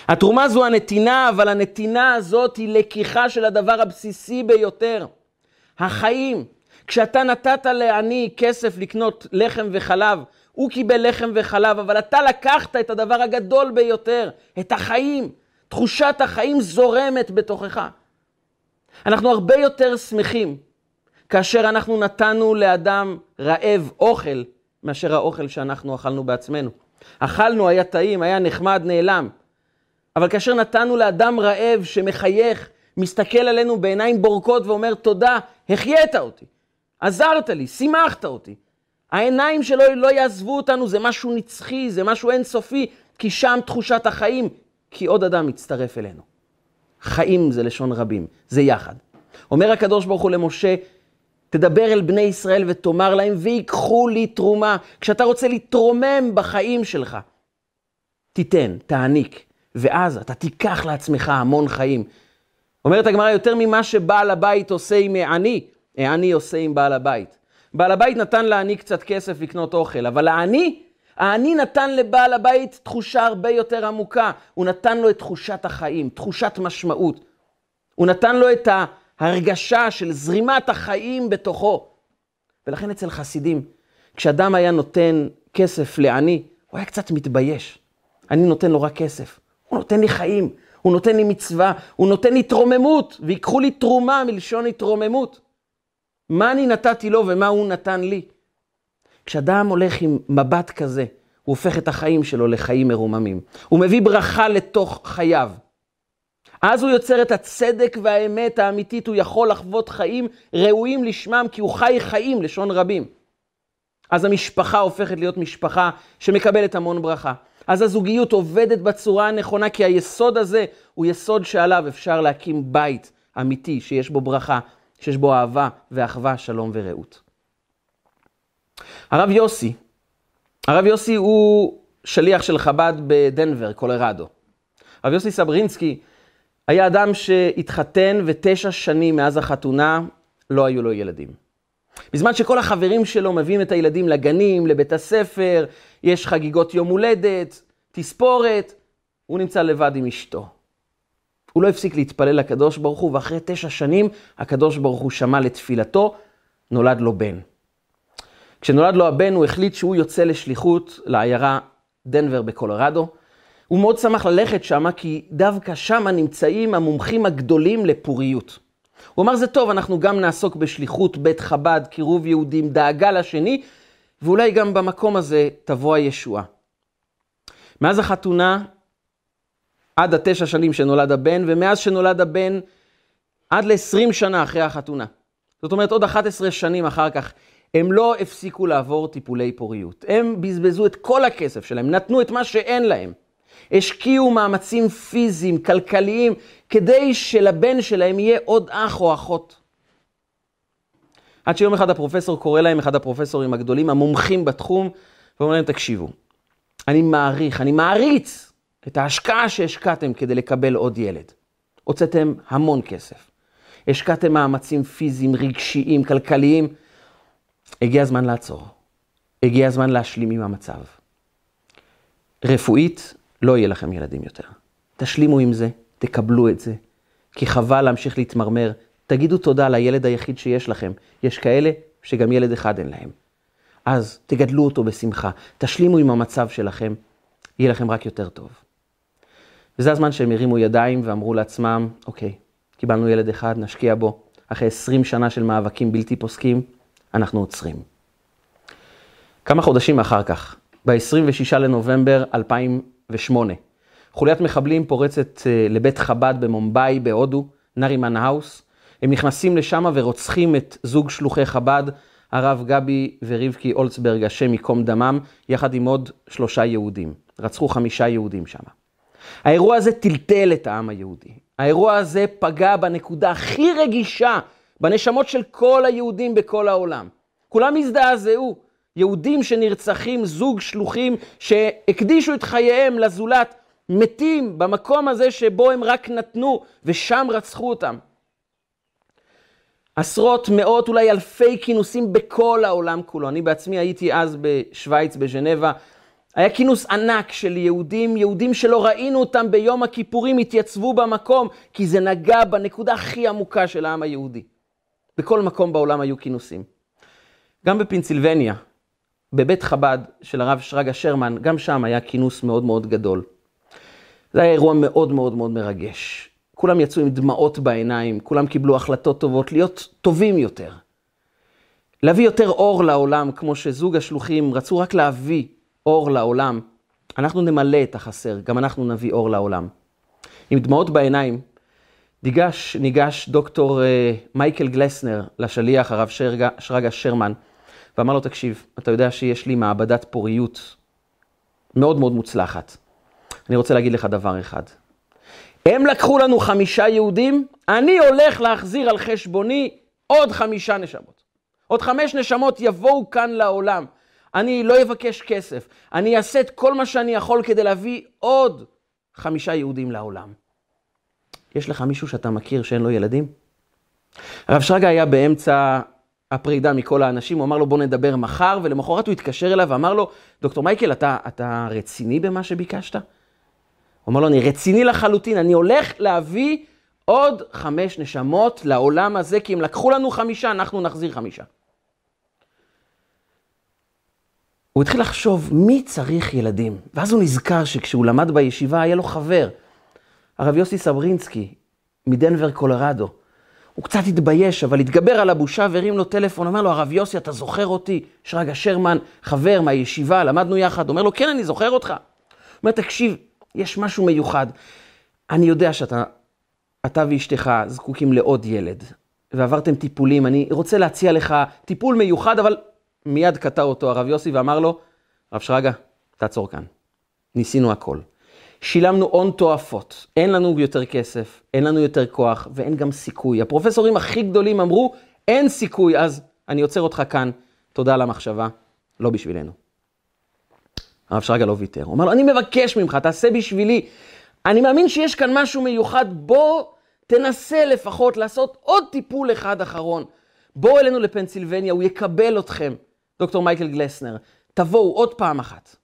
התרומה זו הנתינה, אבל הנתינה הזאת היא לקיחה של הדבר הבסיסי ביותר, החיים. כשאתה נתת לעני כסף לקנות לחם וחלב, הוא קיבל לחם וחלב, אבל אתה לקחת את הדבר הגדול ביותר, את החיים. תחושת החיים זורמת בתוכך. אנחנו הרבה יותר שמחים כאשר אנחנו נתנו לאדם רעב אוכל, מאשר האוכל שאנחנו אכלנו בעצמנו. אכלנו, היה טעים, היה נחמד, נעלם. אבל כאשר נתנו לאדם רעב שמחייך, מסתכל עלינו בעיניים בורקות ואומר, תודה, החיית אותי, עזרת לי, שימחת אותי. העיניים שלו לא יעזבו אותנו, זה משהו נצחי, זה משהו אינסופי, כי שם תחושת החיים, כי עוד אדם מצטרף אלינו. חיים זה לשון רבים, זה יחד. אומר הקדוש ברוך הוא למשה, תדבר אל בני ישראל ותאמר להם, ויקחו לי תרומה. כשאתה רוצה להתרומם בחיים שלך, תיתן, תעניק, ואז אתה תיקח לעצמך המון חיים. אומרת הגמרא, יותר ממה שבעל הבית עושה עם העני, העני עושה עם בעל הבית. בעל הבית נתן לעני קצת כסף לקנות אוכל, אבל העני, העני נתן לבעל הבית תחושה הרבה יותר עמוקה. הוא נתן לו את תחושת החיים, תחושת משמעות. הוא נתן לו את ההרגשה של זרימת החיים בתוכו. ולכן אצל חסידים, כשאדם היה נותן כסף לעני, הוא היה קצת מתבייש. אני נותן לו רק כסף. הוא נותן לי חיים, הוא נותן לי מצווה, הוא נותן לי התרוממות, ויקחו לי תרומה מלשון התרוממות. מה אני נתתי לו ומה הוא נתן לי? כשאדם הולך עם מבט כזה, הוא הופך את החיים שלו לחיים מרוממים. הוא מביא ברכה לתוך חייו. אז הוא יוצר את הצדק והאמת האמיתית, הוא יכול לחוות חיים ראויים לשמם, כי הוא חי חיים, לשון רבים. אז המשפחה הופכת להיות משפחה שמקבלת המון ברכה. אז הזוגיות עובדת בצורה הנכונה, כי היסוד הזה הוא יסוד שעליו אפשר להקים בית אמיתי, שיש בו ברכה, שיש בו אהבה ואחווה, שלום ורעות. הרב יוסי, הרב יוסי הוא שליח של חב"ד בדנבר, קולרדו. הרב יוסי סברינסקי היה אדם שהתחתן ותשע שנים מאז החתונה לא היו לו ילדים. בזמן שכל החברים שלו מביאים את הילדים לגנים, לבית הספר, יש חגיגות יום הולדת, תספורת, הוא נמצא לבד עם אשתו. הוא לא הפסיק להתפלל לקדוש ברוך הוא, ואחרי תשע שנים הקדוש ברוך הוא שמע לתפילתו, נולד לו בן. כשנולד לו הבן, הוא החליט שהוא יוצא לשליחות לעיירה דנבר בקולורדו. הוא מאוד שמח ללכת שם, כי דווקא שם נמצאים המומחים הגדולים לפוריות. הוא אמר, זה טוב, אנחנו גם נעסוק בשליחות בית חב"ד, קירוב יהודים, דאגה לשני, ואולי גם במקום הזה תבוא הישועה. מאז החתונה, עד התשע שנים שנולד הבן, ומאז שנולד הבן, עד ל-20 שנה אחרי החתונה. זאת אומרת, עוד 11 שנים אחר כך, הם לא הפסיקו לעבור טיפולי פוריות. הם בזבזו את כל הכסף שלהם, נתנו את מה שאין להם. השקיעו מאמצים פיזיים, כלכליים, כדי שלבן שלהם יהיה עוד אח או אחות. עד שיום אחד הפרופסור קורא להם, אחד הפרופסורים הגדולים, המומחים בתחום, ואומר להם, תקשיבו, אני מעריך, אני מעריץ את ההשקעה שהשקעתם כדי לקבל עוד ילד. הוצאתם המון כסף. השקעתם מאמצים פיזיים, רגשיים, כלכליים. הגיע הזמן לעצור. הגיע הזמן להשלים עם המצב. רפואית, לא יהיה לכם ילדים יותר. תשלימו עם זה, תקבלו את זה, כי חבל להמשיך להתמרמר. תגידו תודה לילד היחיד שיש לכם. יש כאלה שגם ילד אחד אין להם. אז תגדלו אותו בשמחה, תשלימו עם המצב שלכם, יהיה לכם רק יותר טוב. וזה הזמן שהם הרימו ידיים ואמרו לעצמם, אוקיי, קיבלנו ילד אחד, נשקיע בו. אחרי 20 שנה של מאבקים בלתי פוסקים, אנחנו עוצרים. כמה חודשים אחר כך, ב-26 לנובמבר 2008, חוליית מחבלים פורצת אה, לבית חב"ד במומבאי, בהודו, נרימן האוס. הם נכנסים לשם ורוצחים את זוג שלוחי חב"ד, הרב גבי ורבקי אולצברג, השם ייקום דמם, יחד עם עוד שלושה יהודים. רצחו חמישה יהודים שם. האירוע הזה טלטל את העם היהודי. האירוע הזה פגע בנקודה הכי רגישה בנשמות של כל היהודים בכל העולם. כולם הזדעזעו. יהודים שנרצחים, זוג שלוחים שהקדישו את חייהם לזולת, מתים במקום הזה שבו הם רק נתנו, ושם רצחו אותם. עשרות, מאות, אולי אלפי כינוסים בכל העולם כולו. אני בעצמי הייתי אז בשוויץ, בז'נבה. היה כינוס ענק של יהודים, יהודים שלא ראינו אותם ביום הכיפורים, התייצבו במקום, כי זה נגע בנקודה הכי עמוקה של העם היהודי. בכל מקום בעולם היו כינוסים. גם בפנסילבניה, בבית חב"ד של הרב שרגא שרמן, גם שם היה כינוס מאוד מאוד גדול. זה היה אירוע מאוד מאוד מאוד מרגש. כולם יצאו עם דמעות בעיניים, כולם קיבלו החלטות טובות, להיות טובים יותר. להביא יותר אור לעולם, כמו שזוג השלוחים רצו רק להביא אור לעולם. אנחנו נמלא את החסר, גם אנחנו נביא אור לעולם. עם דמעות בעיניים, ניגש, ניגש דוקטור אה, מייקל גלסנר לשליח, הרב שרגא, שרגא שרמן, ואמר לו, תקשיב, אתה יודע שיש לי מעבדת פוריות מאוד מאוד מוצלחת. אני רוצה להגיד לך דבר אחד. הם לקחו לנו חמישה יהודים, אני הולך להחזיר על חשבוני עוד חמישה נשמות. עוד חמש נשמות יבואו כאן לעולם. אני לא אבקש כסף, אני אעשה את כל מה שאני יכול כדי להביא עוד חמישה יהודים לעולם. יש לך מישהו שאתה מכיר שאין לו ילדים? הרב שרגא היה באמצע הפרידה מכל האנשים, הוא אמר לו בוא נדבר מחר, ולמחרת הוא התקשר אליו ואמר לו, דוקטור מייקל, אתה, אתה רציני במה שביקשת? הוא אמר לו, אני רציני לחלוטין, אני הולך להביא עוד חמש נשמות לעולם הזה, כי אם לקחו לנו חמישה, אנחנו נחזיר חמישה. הוא התחיל לחשוב מי צריך ילדים, ואז הוא נזכר שכשהוא למד בישיבה היה לו חבר, הרב יוסי סברינסקי, מדנבר, קולורדו. הוא קצת התבייש, אבל התגבר על הבושה והרים לו טלפון, אומר לו, הרב יוסי, אתה זוכר אותי? שרגא שרמן, חבר מהישיבה, למדנו יחד. אומר לו, כן, אני זוכר אותך. אומר, תקשיב, יש משהו מיוחד. אני יודע שאתה, אתה ואשתך זקוקים לעוד ילד, ועברתם טיפולים, אני רוצה להציע לך טיפול מיוחד, אבל מיד קטע אותו הרב יוסי ואמר לו, רב שרגא, תעצור כאן. ניסינו הכל. שילמנו הון תועפות, אין לנו יותר כסף, אין לנו יותר כוח ואין גם סיכוי. הפרופסורים הכי גדולים אמרו, אין סיכוי, אז אני עוצר אותך כאן, תודה על המחשבה, לא בשבילנו. הרב שרגא לא ויתר, הוא אמר לו, אני מבקש ממך, תעשה בשבילי. אני מאמין שיש כאן משהו מיוחד, בוא תנסה לפחות לעשות עוד טיפול אחד אחרון. בואו אלינו לפנסילבניה, הוא יקבל אתכם. דוקטור מייקל גלסנר, תבואו עוד פעם אחת.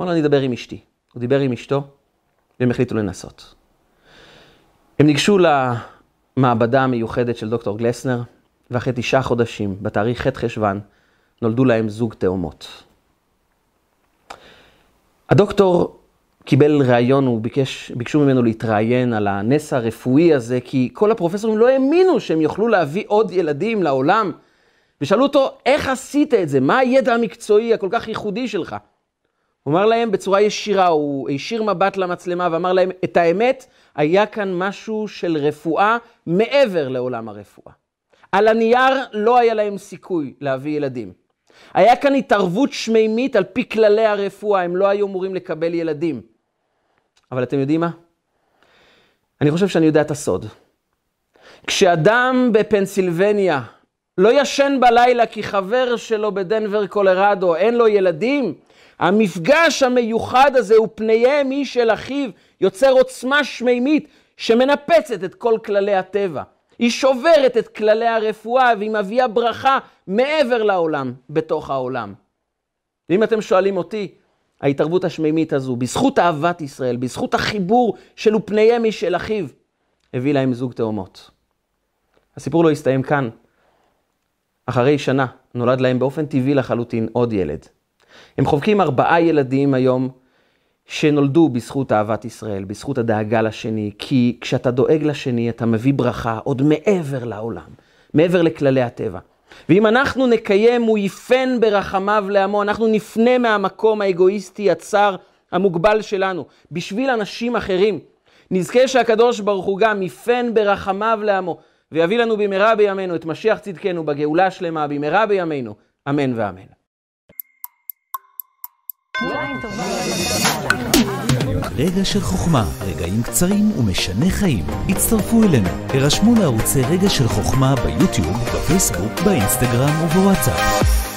אמר לו, אני אדבר עם אשתי. הוא דיבר עם אשתו, והם החליטו לנסות. הם ניגשו למעבדה המיוחדת של דוקטור גלסנר, ואחרי תשעה חודשים, בתאריך ח' חשוון, נולדו להם זוג תאומות. הדוקטור קיבל ראיון, הוא ביקש, ביקשו ממנו להתראיין על הנס הרפואי הזה, כי כל הפרופסורים לא האמינו שהם יוכלו להביא עוד ילדים לעולם, ושאלו אותו, איך עשית את זה? מה הידע המקצועי הכל כך ייחודי שלך? הוא אמר להם בצורה ישירה, הוא הישיר מבט למצלמה ואמר להם, את האמת, היה כאן משהו של רפואה מעבר לעולם הרפואה. על הנייר לא היה להם סיכוי להביא ילדים. היה כאן התערבות שמימית על פי כללי הרפואה, הם לא היו אמורים לקבל ילדים. אבל אתם יודעים מה? אני חושב שאני יודע את הסוד. כשאדם בפנסילבניה לא ישן בלילה כי חבר שלו בדנבר קולרדו אין לו ילדים, המפגש המיוחד הזה הוא פניהם איש של אחיו, יוצר עוצמה שמימית שמנפצת את כל כללי הטבע. היא שוברת את כללי הרפואה והיא מביאה ברכה מעבר לעולם, בתוך העולם. ואם אתם שואלים אותי, ההתערבות השמימית הזו, בזכות אהבת ישראל, בזכות החיבור של ופניהם איש של אחיו, הביא להם זוג תאומות. הסיפור לא הסתיים כאן. אחרי שנה נולד להם באופן טבעי לחלוטין עוד ילד. הם חובקים ארבעה ילדים היום שנולדו בזכות אהבת ישראל, בזכות הדאגה לשני, כי כשאתה דואג לשני אתה מביא ברכה עוד מעבר לעולם, מעבר לכללי הטבע. ואם אנחנו נקיים הוא יפן ברחמיו לעמו, אנחנו נפנה מהמקום האגואיסטי, הצר, המוגבל שלנו, בשביל אנשים אחרים. נזכה שהקדוש ברוך הוא גם יפן ברחמיו לעמו, ויביא לנו במהרה בימינו את משיח צדקנו בגאולה השלמה במהרה בימינו, אמן ואמן. רגע של חוכמה, רגעים קצרים ומשנה חיים. הצטרפו אלינו, הרשמו לערוצי רגע של חוכמה ביוטיוב, בפייסבוק, באינסטגרם ובוואטסאפ.